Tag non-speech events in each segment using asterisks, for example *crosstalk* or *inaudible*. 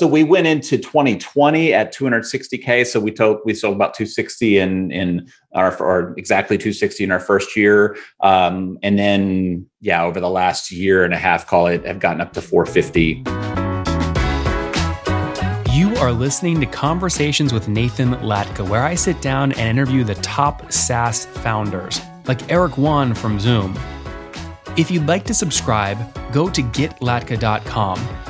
So we went into 2020 at 260k. So we told we sold about 260 in in our or exactly 260 in our first year, um, and then yeah, over the last year and a half, call it, have gotten up to 450. You are listening to Conversations with Nathan Latka, where I sit down and interview the top SaaS founders, like Eric Yuan from Zoom. If you'd like to subscribe, go to getlatka.com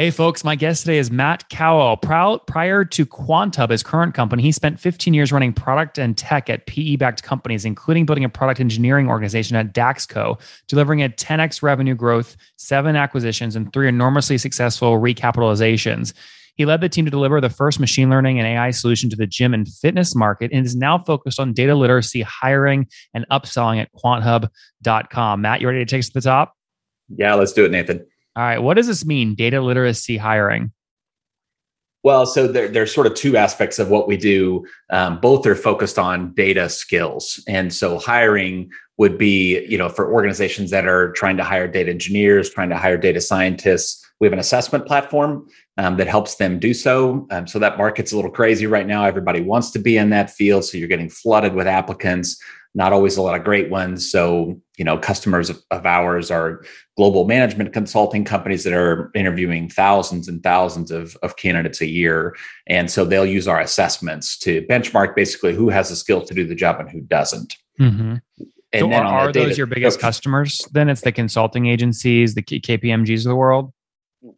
Hey, folks, my guest today is Matt Cowell. Prior to QuantHub, his current company, he spent 15 years running product and tech at PE backed companies, including building a product engineering organization at Daxco, delivering a 10x revenue growth, seven acquisitions, and three enormously successful recapitalizations. He led the team to deliver the first machine learning and AI solution to the gym and fitness market and is now focused on data literacy, hiring, and upselling at quanthub.com. Matt, you ready to take us to the top? Yeah, let's do it, Nathan. All right. What does this mean, data literacy hiring? Well, so there, there's sort of two aspects of what we do. Um, both are focused on data skills. And so hiring would be, you know, for organizations that are trying to hire data engineers, trying to hire data scientists. We have an assessment platform um, that helps them do so. Um, so that market's a little crazy right now. Everybody wants to be in that field. So you're getting flooded with applicants not always a lot of great ones. So, you know, customers of, of, ours are global management consulting companies that are interviewing thousands and thousands of, of candidates a year. And so they'll use our assessments to benchmark basically who has the skill to do the job and who doesn't. Mm-hmm. And so are, are those your biggest customers? Then it's the consulting agencies, the KPMGs of the world.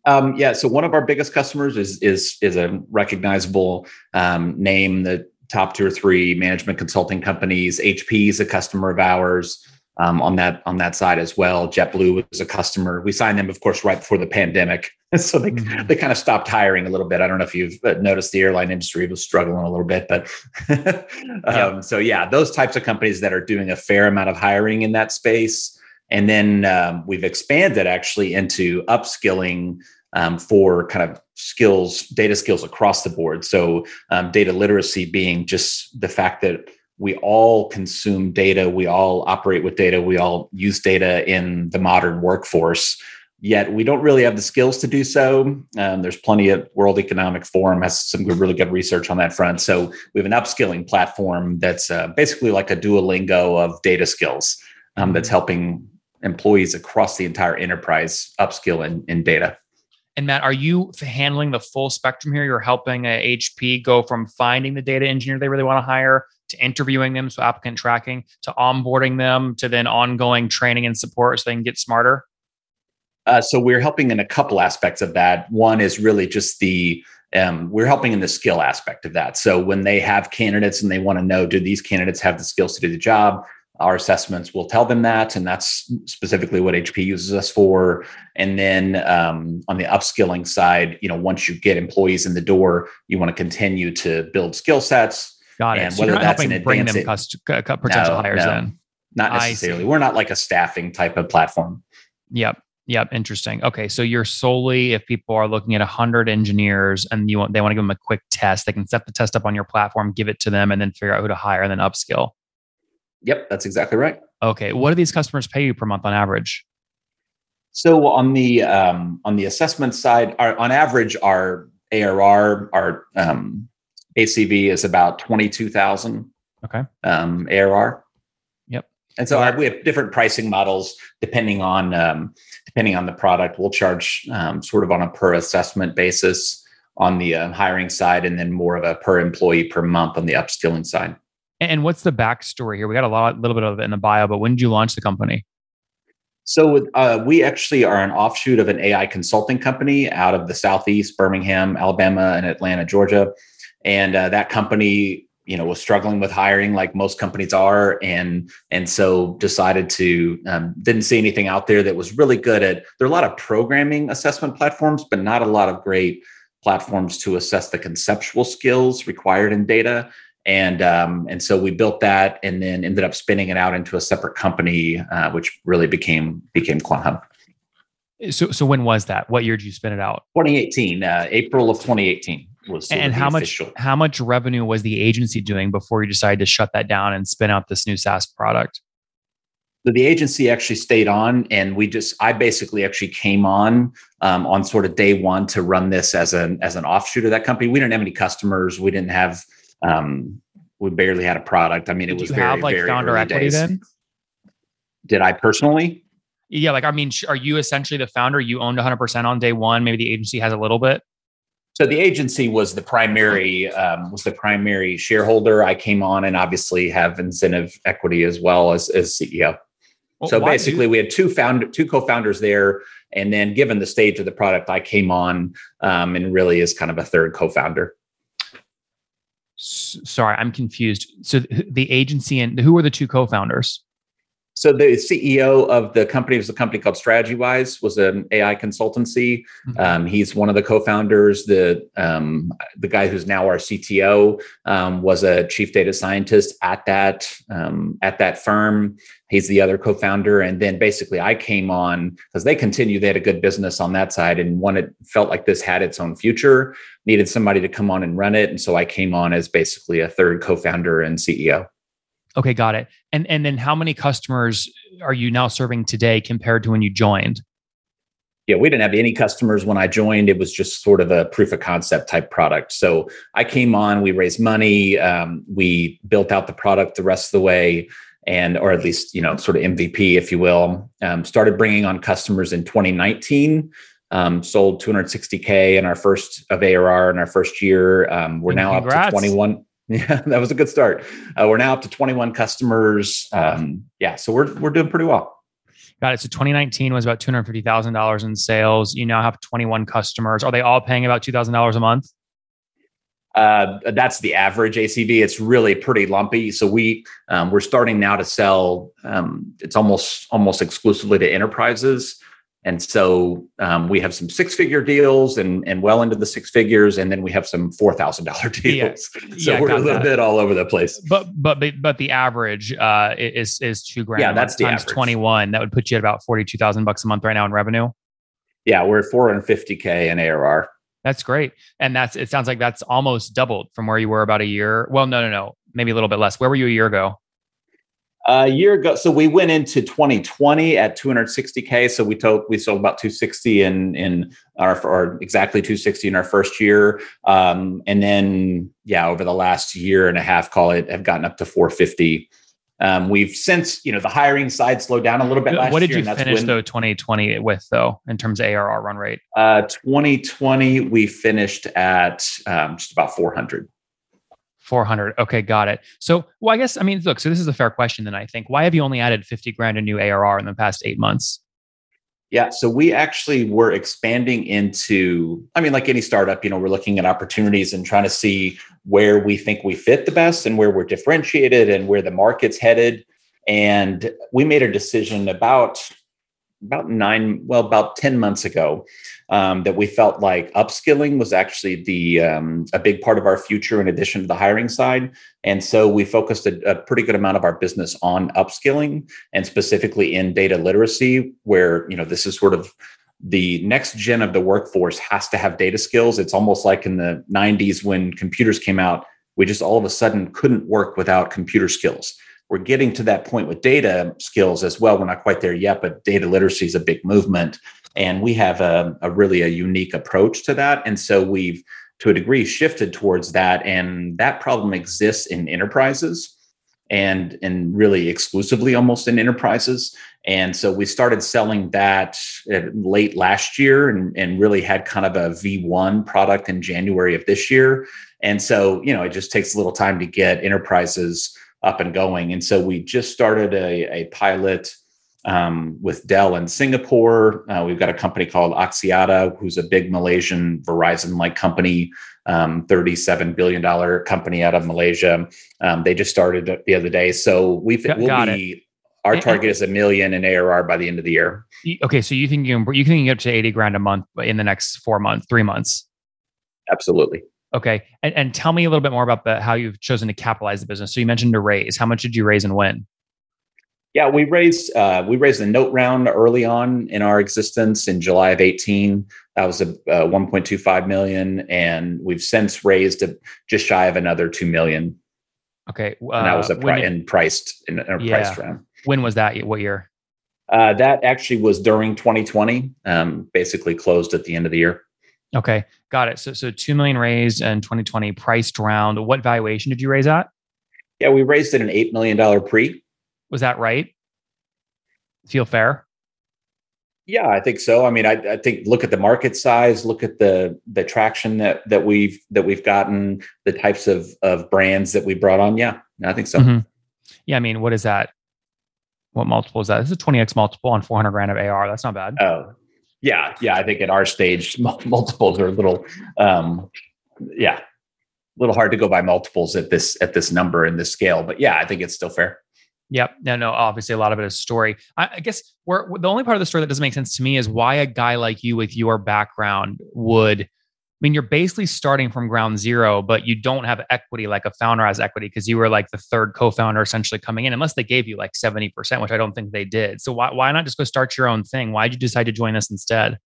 Um, yeah. So one of our biggest customers is is is a recognizable um, name that top two or three management consulting companies. HP is a customer of ours um, on that on that side as well. JetBlue was a customer. We signed them, of course, right before the pandemic, *laughs* so they mm-hmm. they kind of stopped hiring a little bit. I don't know if you've uh, noticed the airline industry was struggling a little bit, but *laughs* um, yeah. so yeah, those types of companies that are doing a fair amount of hiring in that space. And then um, we've expanded actually into upskilling um, for kind of skills, data skills across the board. So, um, data literacy being just the fact that we all consume data, we all operate with data, we all use data in the modern workforce. Yet we don't really have the skills to do so. Um, there's plenty of World Economic Forum has some good, really good research on that front. So we have an upskilling platform that's uh, basically like a Duolingo of data skills um, that's mm-hmm. helping employees across the entire enterprise upskill in, in data. And Matt, are you handling the full spectrum here? You're helping a HP go from finding the data engineer they really want to hire to interviewing them, so applicant tracking, to onboarding them, to then ongoing training and support so they can get smarter. Uh, so we're helping in a couple aspects of that. One is really just the um, we're helping in the skill aspect of that. So when they have candidates and they want to know, do these candidates have the skills to do the job? Our assessments will tell them that and that's specifically what hp uses us for. And then um, on the upskilling side you know once you get employees in the door you want to continue to build skill sets. Got it. And so whether that's an bring them cust- potential no, hires no, then not necessarily. we're not like a staffing type of platform. Yep Yep, interesting. Okay, so you're solely if people are looking at 100 engineers and you want they want to give them a quick test, they can set the test up on your platform, give it to them, and then figure out who to hire and then upskill. Yep, that's exactly right. Okay, what do these customers pay you per month on average? So on the um, on the assessment side, our, on average, our ARR, our um, ACV is about twenty two thousand. Okay. Um, ARR. Yep. And so our, we have different pricing models depending on um, depending on the product. We'll charge um, sort of on a per assessment basis on the uh, hiring side, and then more of a per employee per month on the upskilling side. And what's the backstory here? We got a lot, little bit of it in the bio, but when did you launch the company? So uh, we actually are an offshoot of an AI consulting company out of the southeast, Birmingham, Alabama, and Atlanta, Georgia. And uh, that company, you know, was struggling with hiring, like most companies are, and and so decided to um, didn't see anything out there that was really good at. There are a lot of programming assessment platforms, but not a lot of great platforms to assess the conceptual skills required in data and um, and so we built that, and then ended up spinning it out into a separate company, uh, which really became became QuantHub. So so when was that? What year did you spin it out? 2018, uh, April of 2018 was. And how much official. how much revenue was the agency doing before you decided to shut that down and spin out this new SaaS product? So the agency actually stayed on, and we just I basically actually came on um, on sort of day one to run this as an as an offshoot of that company. We didn't have any customers. We didn't have um, we barely had a product. I mean, it Did was you very, have like very founder equity days. then? Did I personally? Yeah, like I mean, are you essentially the founder? You owned 100% on day one. Maybe the agency has a little bit. So the agency was the primary um, was the primary shareholder. I came on and obviously have incentive equity as well as as CEO. Well, so basically, we had two found two co-founders there, and then given the stage of the product, I came on um, and really is kind of a third co-founder. Sorry, I'm confused. So the agency and who were the two co-founders? So the CEO of the company was a company called StrategyWise, was an AI consultancy. Um, he's one of the co-founders. The um, the guy who's now our CTO um, was a chief data scientist at that um, at that firm. He's the other co-founder, and then basically I came on because they continue. They had a good business on that side, and one wanted felt like this had its own future. Needed somebody to come on and run it, and so I came on as basically a third co-founder and CEO. Okay, got it. And and then how many customers are you now serving today compared to when you joined? yeah, we didn't have any customers when I joined. It was just sort of a proof of concept type product. So I came on, we raised money, um, we built out the product the rest of the way, and or at least you know sort of MVP, if you will. Um, started bringing on customers in 2019. Um, sold 260k in our first of ARR in our first year. Um, we're And now up congrats. to 21. *laughs* Yeah, that was a good start. Uh, we're now up to 21 customers. Um, yeah, so we're we're doing pretty well. Got it. So 2019 was about two hundred fifty thousand dollars in sales. You now have 21 customers. Are they all paying about two thousand dollars a month? Uh, that's the average ACV. It's really pretty lumpy. So we um, we're starting now to sell. Um, it's almost almost exclusively to enterprises, and so um, we have some six figure deals and and well into the six figures, and then we have some four thousand dollar Yeah. deals. *laughs* So Yeah, we're a little that. bit all over the place. But but but, the average uh, is is two grand. Yeah, that's the times average. 21. That would put you at about forty two thousand bucks a month right now in revenue. Yeah, we're at 450k in ARR. That's great, and that's it. Sounds like that's almost doubled from where you were about a year. Well, no, no, no, maybe a little bit less. Where were you a year ago? A year ago, so we went into 2020 at 260k. So we told we sold about 260 in in our or exactly 260 in our first year, um, and then yeah, over the last year and a half, call it, have gotten up to 450. Um, we've since you know the hiring side slowed down a little bit last what did you finish when, though 2020 with though in terms of ARR run rate? Uh, 2020, we finished at um, just about 400. 400. Okay, got it. So, well, I guess, I mean, look, so this is a fair question then I think. Why have you only added 50 grand in new ARR in the past eight months? Yeah, so we actually were expanding into, I mean, like any startup, you know, we're looking at opportunities and trying to see where we think we fit the best and where we're differentiated and where the market's headed. And we made a decision about about nine, well, about 10 months ago, um, that we felt like upskilling was actually the um, a big part of our future in addition to the hiring side. And so we focused a, a pretty good amount of our business on upskilling and specifically in data literacy, where you know this is sort of the next gen of the workforce has to have data skills. It's almost like in the 90s when computers came out, we just all of a sudden couldn't work without computer skills. We're getting to that point with data skills as well. We're not quite there yet, but data literacy is a big movement. And we have a, a really a unique approach to that. And so we've to a degree shifted towards that. And that problem exists in enterprises and and really exclusively almost in enterprises. And so we started selling that uh, late last year and, and really had kind of a V1 product in January of this year. And so, you know, it just takes a little time to get enterprises up and going. And so we just started a, a pilot um, with Dell in Singapore. Uh, we've got a company called Axiata, who's a big Malaysian Verizon like company, um, $37 billion company out of Malaysia. Um, they just started the other day. So we've, Got- we'll got be, our And- target is a million in ARR by the end of the year. Okay, so you think you can, you can get up to 80 grand a month in the next four months, three months? Absolutely. Okay, and, and tell me a little bit more about the, how you've chosen to capitalize the business. So you mentioned a raise. How much did you raise and when? Yeah, we raised uh, we raised a note round early on in our existence in July of eighteen. That was a, a one point two five million, and we've since raised a, just shy of another two million. Okay, uh, and that was a pri- did, and priced in a yeah. priced round. When was that? What year? Uh, that actually was during 2020. Um, basically closed at the end of the year. Okay, got it. So so two million raised in 2020, priced round. What valuation did you raise at? Yeah, we raised at an eight million dollar pre. Was that right? Feel fair? Yeah, I think so. I mean, I, I, think look at the market size, look at the the traction that that we've that we've gotten, the types of of brands that we brought on. Yeah, I think so. Mm-hmm. Yeah, I mean, what is that? What multiple is that? This is a twenty x multiple on four hundred grand of AR. That's not bad. Oh, yeah, yeah. I think at our stage, *laughs* multiples are a little, um, yeah, a little hard to go by multiples at this at this number and this scale. But yeah, I think it's still fair. Yep. No, no. Obviously, a lot of it is story. I, I guess where, the only part of the story that doesn't make sense to me is why a guy like you with your background would. I mean, you're basically starting from ground zero, but you don't have equity like a founder has equity because you were like the third co-founder essentially coming in, unless they gave you like 70%, which I don't think they did. So why, why not just go start your own thing? Why did you decide to join us instead?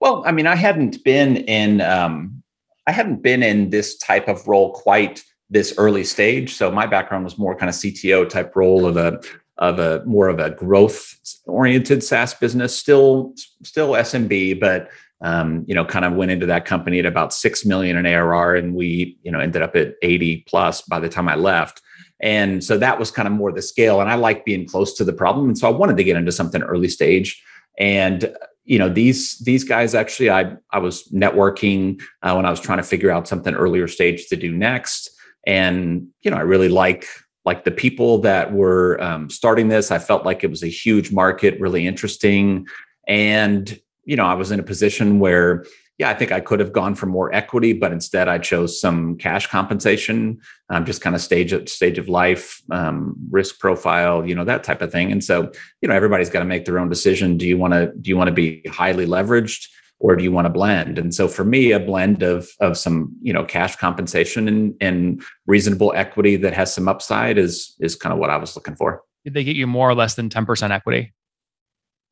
Well, I mean, I hadn't been in um, I hadn't been in this type of role quite this early stage. So my background was more kind of CTO type role of a of a more of a growth oriented SaaS business, still still SMB, but um, you know, kind of went into that company at about six million in ARR, and we you know ended up at eighty plus by the time I left. And so that was kind of more the scale. And I like being close to the problem, and so I wanted to get into something early stage. And you know these these guys actually, I I was networking uh, when I was trying to figure out something earlier stage to do next and you know i really like like the people that were um, starting this. I felt like it was a huge market really interesting. And you know i was in a position where yeah i think i could have gone for more equity but instead i chose some cash compensation um, just kind of stage of stage of life um, risk profile you know that type of thing. And so you know everybody's got to make their own decision. Do you want to do you want to be highly leveraged or do you want to blend? And so for me, a blend of of some you know cash compensation and, and reasonable equity that has some upside is is kind of what I was looking for. Did they get you more or less than ten percent equity?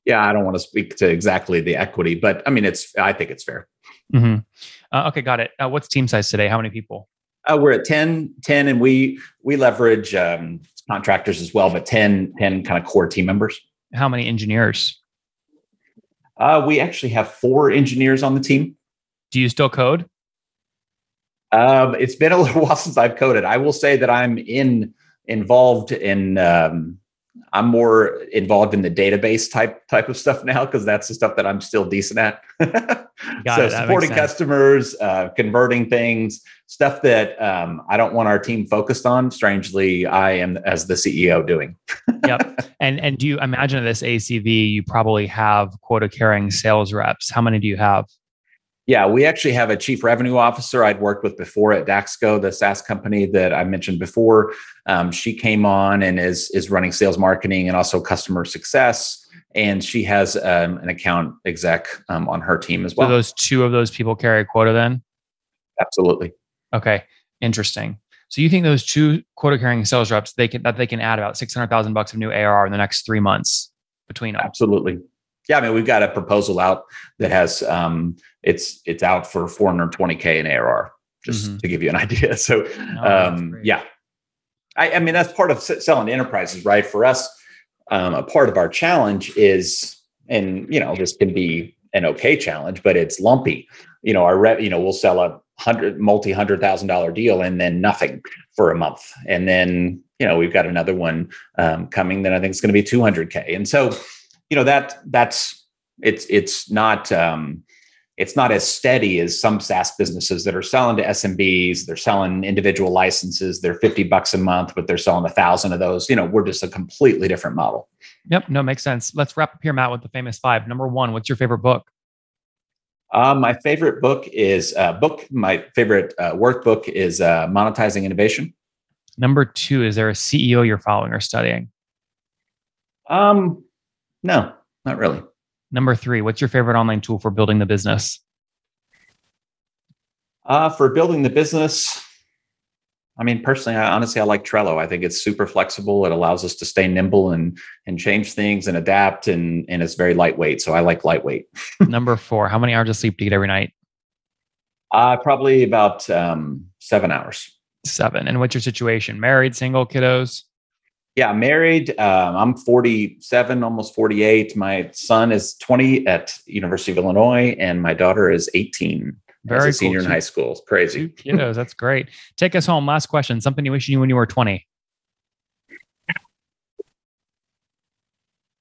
Yeah, I don't want to speak to exactly the equity, but I mean, it's I think it's fair. Mm-hmm. Uh, okay, got it. Uh, what's team size today? How many people? Uh, we're at 10, 10 and we we leverage um, contractors as well, but 10, 10 kind of core team members. How many engineers? Uh, we actually have four engineers on the team. Do you still code? Um, it's been a little *laughs* while since I've coded. I will say that I'm in involved in um, I'm more involved in the database type type of stuff now because that's the stuff that I'm still decent at. *laughs* so supporting customers, uh, converting things, stuff that um, I don't want our team focused on. Strangely, I am as the CEO doing. *laughs* yep. And and do you imagine this ACV you probably have quota carrying sales reps? How many do you have? Yeah, we actually have a chief revenue officer I'd worked with before at Daxco, the SaaS company that I mentioned before. Um, she came on and is is running sales marketing and also customer success. And she has um, an account exec um, on her team as well. So those two of those people carry a quota then? Absolutely. Okay, interesting. So you think those two quota carrying sales reps they can that they can add about six hundred thousand bucks of new ARR in the next three months between them? Absolutely. Yeah, I mean we've got a proposal out that has um, it's it's out for 420k in ARR, just mm-hmm. to give you an *laughs* idea. So oh, um, yeah, I, I, mean that's part of selling enterprises, right? For us, um, a part of our challenge is, and you know, this can be an okay challenge, but it's lumpy. You know, our re- you know we'll sell a hundred multi hundred thousand dollar deal and then nothing for a month, and then you know we've got another one um, coming that I think is going to be 200k, and so you know that that's it's it's not um, it's not as steady as some SaaS businesses that are selling to SMBs. They're selling individual licenses. They're 50 bucks a month, but they're selling a thousand of those. You know, we're just a completely different model. Yep. No, makes sense. Let's wrap up here, Matt, with the famous five. Number one, what's your favorite book? Uh, my favorite book is uh, book. My favorite uh, workbook is uh, Monetizing Innovation. Number two, is there a CEO you're following or studying? Um, no, not really. Number three, what's your favorite online tool for building the business? Uh, for building the business, I mean, personally, I honestly I like Trello. I think it's super flexible. It allows us to stay nimble and and change things and adapt, and and it's very lightweight. So I like lightweight. *laughs* Number four, how many hours of sleep do you get every night? Uh, probably about um, seven hours. Seven. And what's your situation? Married, single, kiddos? Yeah, married. Um, I'm 47, almost 48. My son is 20 at University of Illinois, and my daughter is 18. Very a senior cool. in high school. It's crazy. Two kiddos. That's great. Take us home. Last question. Something you wish you knew when you were 20.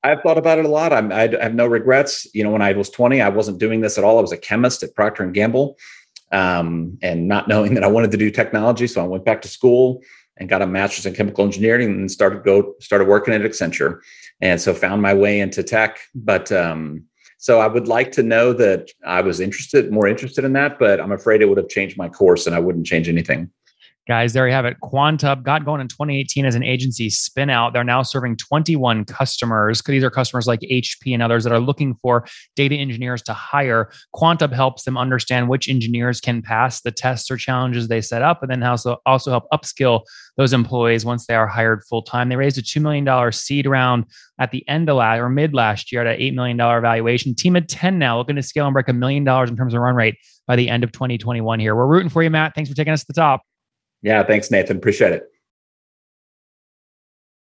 I've thought about it a lot. I'm, I have no regrets. You know, when I was 20, I wasn't doing this at all. I was a chemist at Procter and Gamble, um, and not knowing that I wanted to do technology, so I went back to school and got a master's in chemical engineering and started go started working at Accenture, and so found my way into tech. But um, so I would like to know that I was interested, more interested in that, but I'm afraid it would have changed my course and I wouldn't change anything. Guys, there you have it. QuantHub got going in 2018 as an agency spin out. They're now serving 21 customers. These are customers like HP and others that are looking for data engineers to hire. QuantHub helps them understand which engineers can pass the tests or challenges they set up, and then also also help upskill those employees once they are hired full time. They raised a $2 million seed round at the end of last or mid last year at an $8 million valuation. Team of 10 now looking to scale and break a million dollars in terms of run rate by the end of 2021 here. We're rooting for you, Matt. Thanks for taking us to the top. Yeah, thanks, Nathan. Appreciate it.